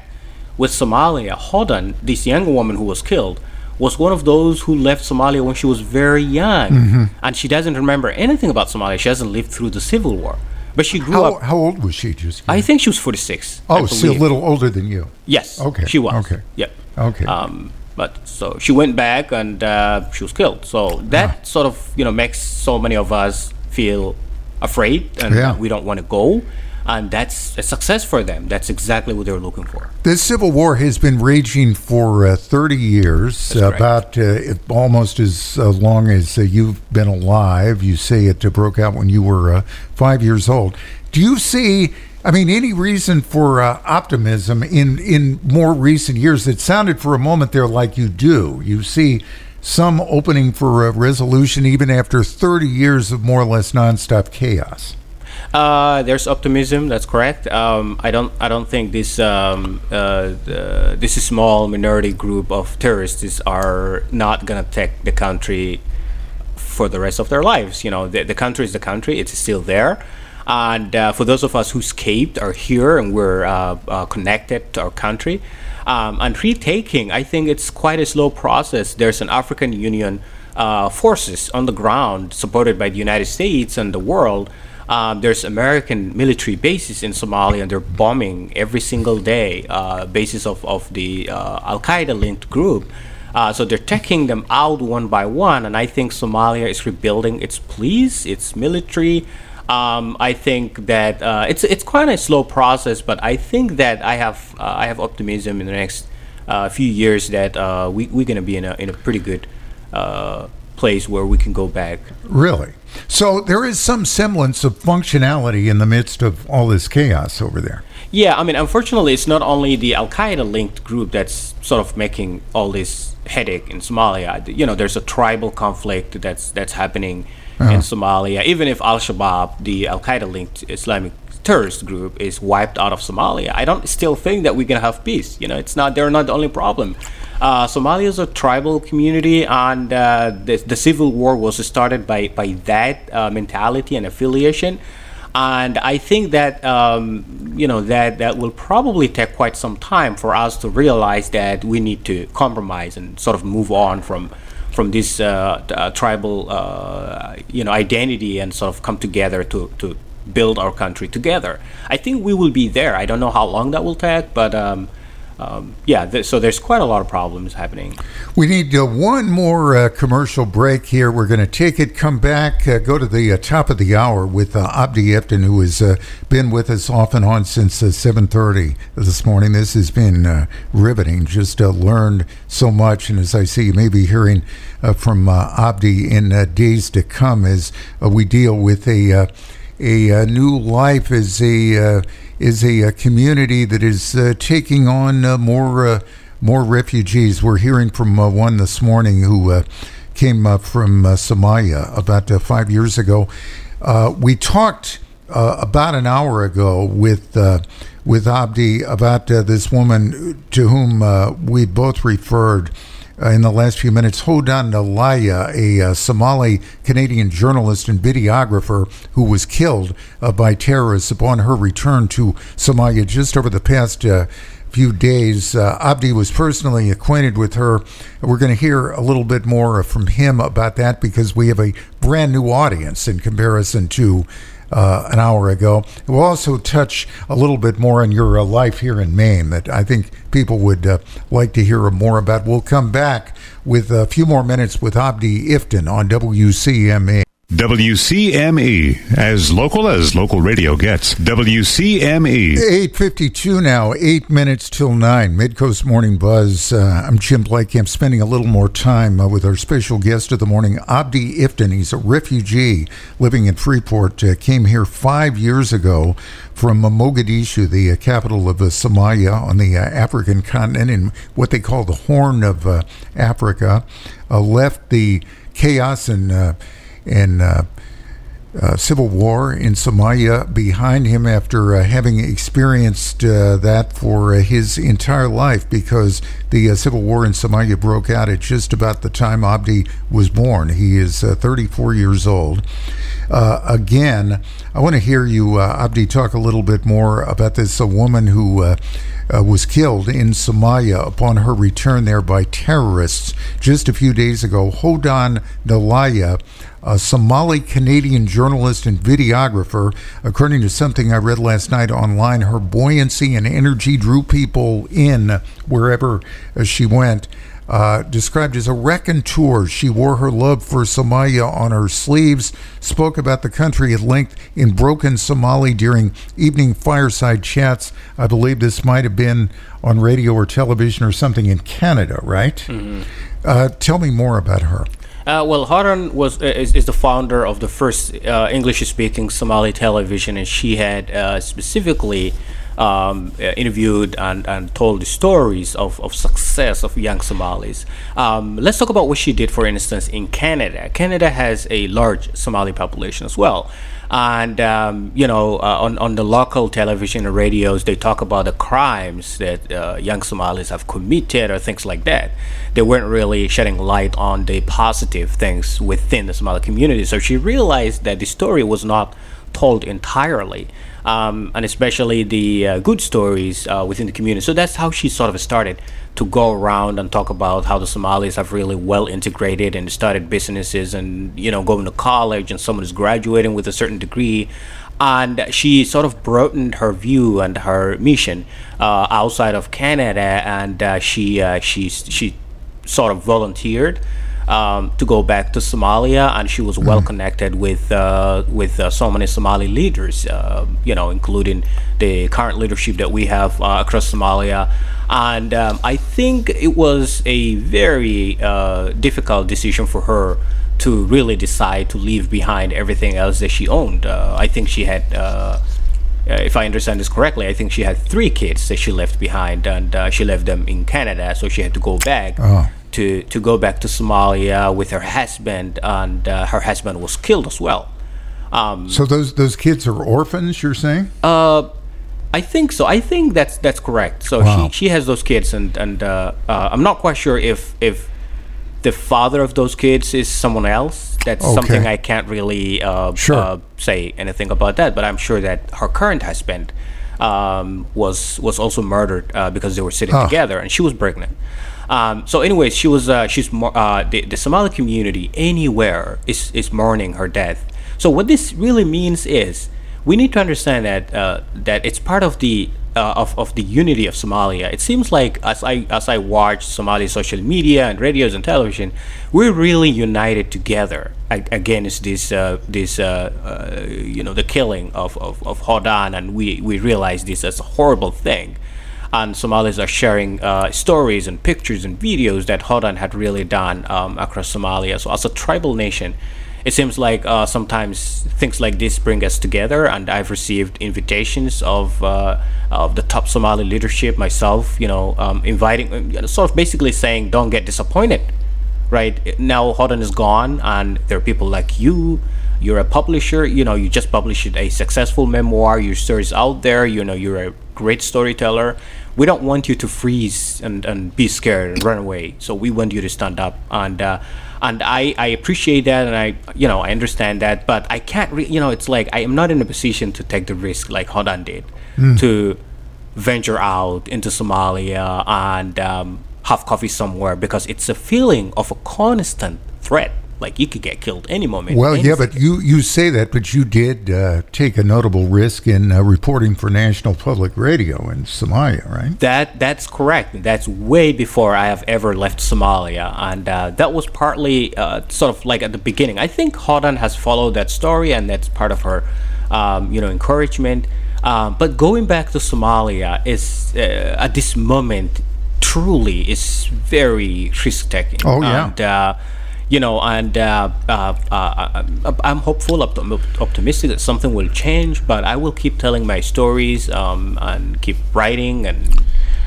with Somalia? Hodan, this young woman who was killed, was one of those who left Somalia when she was very young,
Mm-hmm.
and she doesn't remember anything about Somalia. She hasn't lived through the civil war, but she grew
How,
up.
how old was she? Just
I think she was 46.
Oh, so a little older than you.
Yes.
Okay,
She was.
okay.
Yep.
Okay.
Um, but so she went back and uh, she was killed. So that sort of you know makes so many of us feel afraid and
Yeah.
we don't want to go. And that's a success for them. That's exactly what they're looking for.
This civil war has been raging for uh, 30 years, about uh, almost as uh, long as uh, you've been alive. You say it uh, broke out when you were uh, five years old. Do you see, I mean, any reason for uh, optimism in, in more recent years? It sounded for a moment there like you do. You see some opening for a resolution even after 30 years of more or less nonstop chaos.
Uh, there's optimism. That's correct. Um, I don't. I don't think this um, uh, this small minority group of terrorists are not gonna take the country for the rest of their lives. You know, the, the country is the country. It's still there. And uh, for those of us who escaped are here and we're uh, uh, connected to our country. Um, and retaking, I think it's quite a slow process. There's an African Union uh, forces on the ground supported by the United States and the world. Um, there's American military bases in Somalia, and they're bombing every single day uh, bases of, of the uh, Al Qaeda linked group. Uh, so they're taking them out one by one, and I think Somalia is rebuilding its police, its military. Um, I think that uh, it's it's quite a slow process, but I think that I have uh, I have optimism in the next uh, few years that uh, we we're gonna be in a in a pretty good uh, place where we can go back.
Really? So there is some semblance of functionality in the midst of all this chaos over there.
Yeah, I mean, unfortunately, it's not only the Al Qaeda linked group that's sort of making all this headache in Somalia. You know, there's a tribal conflict that's that's happening in Somalia. Even if Al Shabaab, the Al Qaeda linked Islamic terrorist group, is wiped out of Somalia, I don't still think that we can have peace. You know, it's not they're not the only problem. Uh, Somalia is a tribal community, and uh, the, the civil war was started by by that uh, mentality and affiliation and I think that um, you know that that will probably take quite some time for us to realize that we need to compromise and sort of move on from from this uh, uh, tribal uh, you know identity and sort of come together to to build our country together. I think we will be there. I don't know how long that will take, but um, um, yeah, th- so there's quite a lot of problems happening.
We need uh, one more uh, commercial break here. We're going to take it, come back, uh, go to the uh, top of the hour with uh, Abdi Iftin, who has uh, been with us off and on since 7.30 this morning. This has been riveting, just learned so much. And as I see, you may be hearing from Abdi in days to come as we deal with a, a, a new life as a is a, a community that is uh, taking on uh, more uh, more refugees. We're hearing from uh, one this morning who uh, came from uh, Somalia about five years ago. we talked about an hour ago with with Abdi about this woman to whom we both referred uh, in the last few minutes. Hodan Nalayeh, a uh, Somali Canadian journalist and videographer who was killed uh, by terrorists upon her return to Somalia just over the past uh, few days. Uh, Abdi was personally acquainted with her. We're going to hear a little bit more from him about that because we have a brand new audience in comparison to uh, an hour ago. We'll also touch a little bit more on your uh, life here in Maine that I think people would uh, like to hear more about. We'll come back with a few more minutes with Abdi Iftin on WCME.
WCME, as local as local radio gets. WCME.
8.52 now, 8 minutes till 9. Midcoast Morning Buzz. Uh, I'm Jim I'm spending a little more time uh, with our special guest of the morning, Abdi Iftin. He's a refugee living in Freeport. Uh, came here five years ago from Mogadishu, the uh, capital of uh, Somalia on the uh, African continent in what they call the Horn of Africa. left the chaos and and uh, uh, civil war in Somalia behind him after uh, having experienced uh, that for uh, his entire life because the uh, civil war in Somalia broke out at just about the time Abdi was born. He is 34 years old. again, I want to hear you, Abdi, talk a little bit more about this a woman who uh, was killed in Somalia upon her return there by terrorists just a few days ago. Hodan Nalayeh a Somali Canadian journalist and videographer. According to something I read last night online, her buoyancy and energy drew people in wherever uh, she went. Uh, described as a raconteur. She wore her love for Somalia on her sleeves, spoke about the country at length in broken Somali during evening fireside chats. I believe this might have been on radio or television or something in Canada, right? Mm-hmm. Uh, tell me more about her.
Uh, well, Hodan was uh, is, is, the founder of the first uh, English-speaking Somali television, and she had uh, specifically um, uh, interviewed and, and told the stories of, of success of young Somalis. Um, let's talk about what she did, for instance, in Canada. Canada has a large Somali population as well and um, you know uh, on, on the local television and radios they talk about the crimes that uh, young somalis have committed or things like that they weren't really shedding light on the positive things within the somali community so she realized that the story was not told entirely um, and especially the uh, good stories uh, within the community. So that's how she sort of started to go around and talk about how the Somalis have really well integrated and started businesses and you know going to college and someone is graduating with a certain degree. And she sort of broadened her view and her mission uh, outside of Canada. And uh, she uh, she she sort of volunteered um, to go back to Somalia, and she was well mm-hmm. connected with uh, with uh, so many Somali leaders, uh, you know, including the current leadership that we have uh, across Somalia. And um, I think it was a very uh, difficult decision for her to really decide to leave behind everything else that she owned. Uh, I think she had. if I understand this correctly, I think she had three kids that she left behind, and she left them in Canada, so she had to go back. Oh to to go back to Somalia with her husband, and uh, her husband was killed as well.
Um, so those those kids are orphans. You're saying?
Uh, I think so. I think that's that's correct. So wow. she she has those kids, and and uh, uh, I'm not quite sure if if the father of those kids is someone else. That's okay. something I can't really uh, sure. uh, say anything about that. But I'm sure that her current husband um, was was also murdered uh, because they were sitting huh. together, and she was pregnant. Um, so, anyways, she was uh, she's uh, the, the Somali community anywhere is is mourning her death. So, what this really means is we need to understand that uh, that it's part of the uh, of, of the unity of Somalia. It seems like as I as I watch Somali social media and radios and television, we're really united together against this uh, this uh, uh, you know the killing of, of, of Hodan, and we, we realize this as a horrible thing. And Somalis are sharing uh, stories and pictures and videos that Hodan had really done um, across Somalia. So as a tribal nation, it seems like uh, sometimes things like this bring us together. And i've received invitations of uh, of the top somali leadership myself you know um, inviting uh, sort of basically saying don't get disappointed right? Now Hodan is gone and there are people like you. You're a publisher you know you just published a successful memoir. Your story's out there you know you're a great storyteller we don't want you to freeze and, and be scared and run away. So we want you to stand up. And uh, and I, I appreciate that and I you know I understand that but I can't re- you know it's like I am not in a position to take the risk like Hodan did to venture out into Somalia and um, have coffee somewhere because it's a feeling of a constant threat like you could get killed any moment
Well,
any
yeah, but you, you say that, but you did uh, take a notable risk in uh, reporting for National Public Radio in Somalia, right?
That that's correct. That's way before I have ever left Somalia, and uh, that was partly uh, sort of like at the beginning. I think Hodan has followed that story, and that's part of her, um, you know, encouragement. Um, but going back to Somalia is uh, at this moment truly is very risk taking.
Oh, yeah.
And, uh, you know, and uh, uh, uh, uh, I'm hopeful, optim- optimistic that something will change. But I will keep telling my stories um, and keep writing and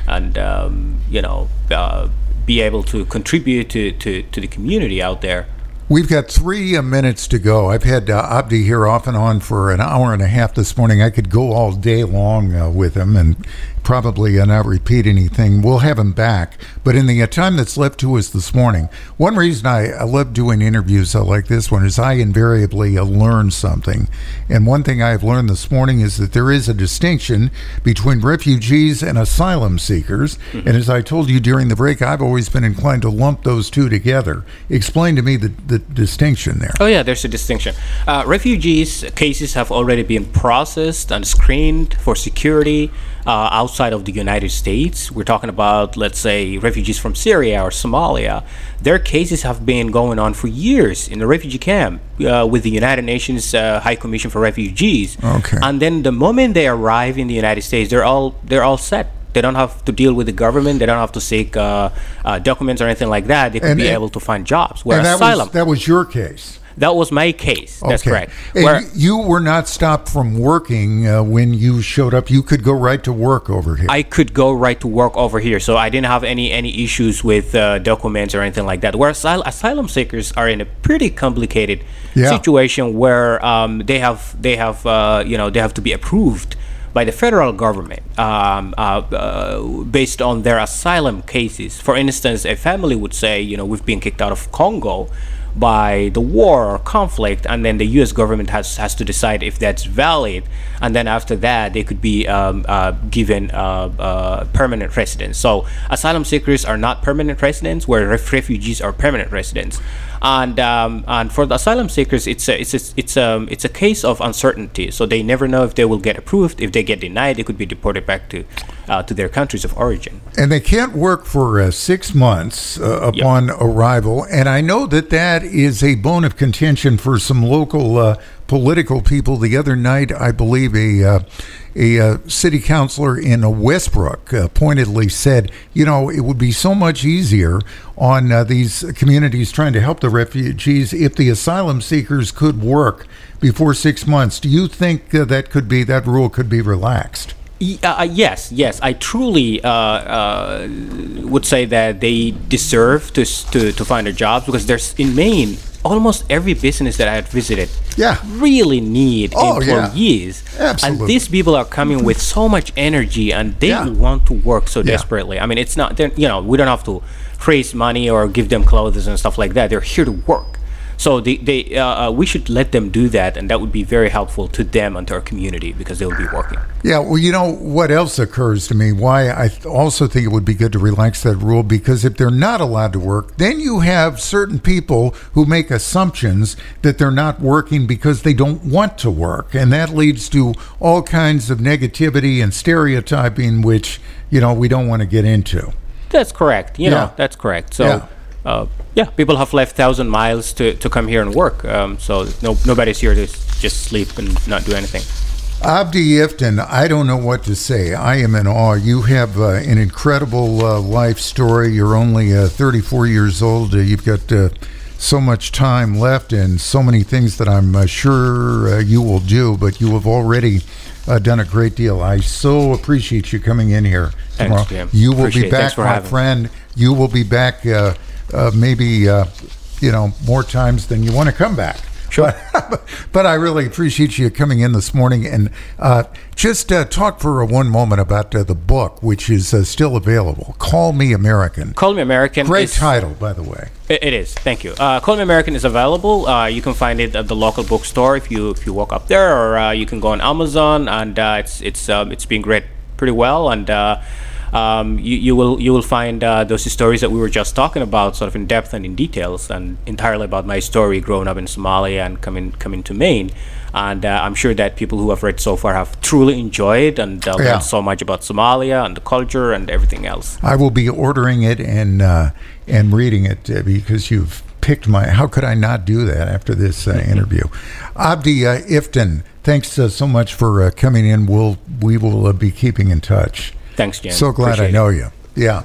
and um, you know uh, be able to contribute to, to, to the community out there.
We've got three uh, minutes to go. I've had uh, Abdi here off and on for an hour and a half this morning. I could go all day long uh, with him and probably uh, not repeat anything. We'll have him back. But in the time that's left to us this morning, one reason I, I love doing interviews like this one is I invariably learn something. And one thing I've learned this morning is that there is a distinction between refugees and asylum seekers. And as I told you during the break, I've always been inclined to lump those two together. Explain to me the, the distinction there.
Oh yeah, there's a distinction. Uh, refugees cases have already been processed and screened for security uh, outside of the United States. We're talking about, let's say, refugees from Syria or Somalia. Their cases have been going on for years in the refugee camp uh, with the United Nations uh, High Commission for Refugees.
Okay.
And then the moment they arrive in the United States, they're all they're all set. They don't have to deal with the government. They don't have to seek uh, uh, documents or anything like that. They could
And-
be
and-
able to find jobs. Where
that
asylum,
was, that was your case.
That was my case. That's
Okay.
correct. Where
you were not stopped from working uh, when you showed up. You could go right to work over here.
I could go right to work over here, so I didn't have any any issues with uh, documents or anything like that. Where asyl- asylum seekers are in a pretty complicated
Yeah.
situation where um, they have they have uh, you know they have to be approved by the federal government um, uh, uh, based on their asylum cases. For instance, a family would say, you know, we've been kicked out of Congo by the war or conflict, and then the U.S. government has has to decide if that's valid, and then after that they could be um, uh, given uh, uh, permanent residence. So asylum seekers are not permanent residents, where ref- refugees are permanent residents. And um, and for the asylum seekers, it's a, it's a, it's um it's a case of uncertainty. So they never know if they will get approved. If they get denied, they could be deported back to uh, to their countries of origin.
and they can't work for uh, six months uh, upon arrival. And I know that that is a bone of contention for some local uh, political people. The other night, I believe a uh, a uh, city councilor in Westbrook uh, pointedly said, you know, it would be so much easier on uh, these communities trying to help the refugees if the asylum seekers could work before six months. Do you think uh, that could be that rule could be relaxed?
Uh, uh, yes, yes, I truly uh, uh, would say that they deserve to, to to find a job because there's in Maine almost every business that I had visited.
Yeah.
really need
Oh, yeah.
employees,
Absolutely.
and these people are coming with so much energy and they
Yeah.
want to work so
Yeah.
desperately. I mean, it's not you know we don't have to raise money or give them clothes and stuff like that. They're here to work. So they, they uh, uh, we should let them do that, and that would be very helpful to them and to our community because they will be working.
Yeah, well, you know what else occurs to me? Why I th- also think it would be good to relax that rule because if they're not allowed to work, then you have certain people who make assumptions that they're not working because they don't want to work, and that leads to all kinds of negativity and stereotyping, which you know we don't want to get into.
That's correct. You
Yeah.
know, that's correct. So,
Yeah.
Uh, yeah, people have left thousand miles to, to come here and work. Um, so no nobody's here to just sleep and not do anything.
Abdi Iftin, I don't know what to say. I am in awe. You have uh, an incredible uh, life story. You're only uh, 34 years old. Uh, you've got uh, so much time left and so many things that I'm uh, sure uh, you will do, but you have already uh, done a great deal. I so appreciate you coming in here
Thanks,
tomorrow.
Jim.
You will
Appreciate
be back, my friend. You will be back uh, maybe, uh, you know, more times than you want to come back.
Sure. [laughs]
But, but I really appreciate you coming in this morning and uh, just uh, talk for uh, one moment about uh, the book, which is uh, still available. Call Me American.
Call Me American.
Great
is-
title, by the way.
It, is. Thank you. Uh, Call Me American is available. Uh, you can find it at the local bookstore if you if you walk up there, or uh, you can go on Amazon, and uh, it's it's um, it's being read pretty well, and uh, um, you, you will you will find uh, those stories that we were just talking about, sort of in depth and in details, and entirely about my story growing up in Somalia and coming coming to Maine. And uh, I'm sure that people who have read so far have truly enjoyed and uh,
Yeah.
learned so much about Somalia and the culture and everything else.
I will be ordering it and uh, and reading it uh, because you've picked my. How could I not do that after this uh, interview? Abdi uh, Iftin, thanks uh, so much for uh, coming in. We'll we will uh, be keeping in touch.
Thanks, Jen.
So glad I
Appreciate it.
know you. Yeah.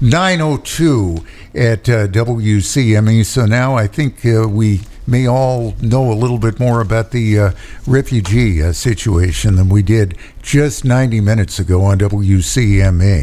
902 at uh, WCME. So now I think uh, we may all know a little bit more about the uh, refugee uh, situation than we did just 90 minutes ago on WCME.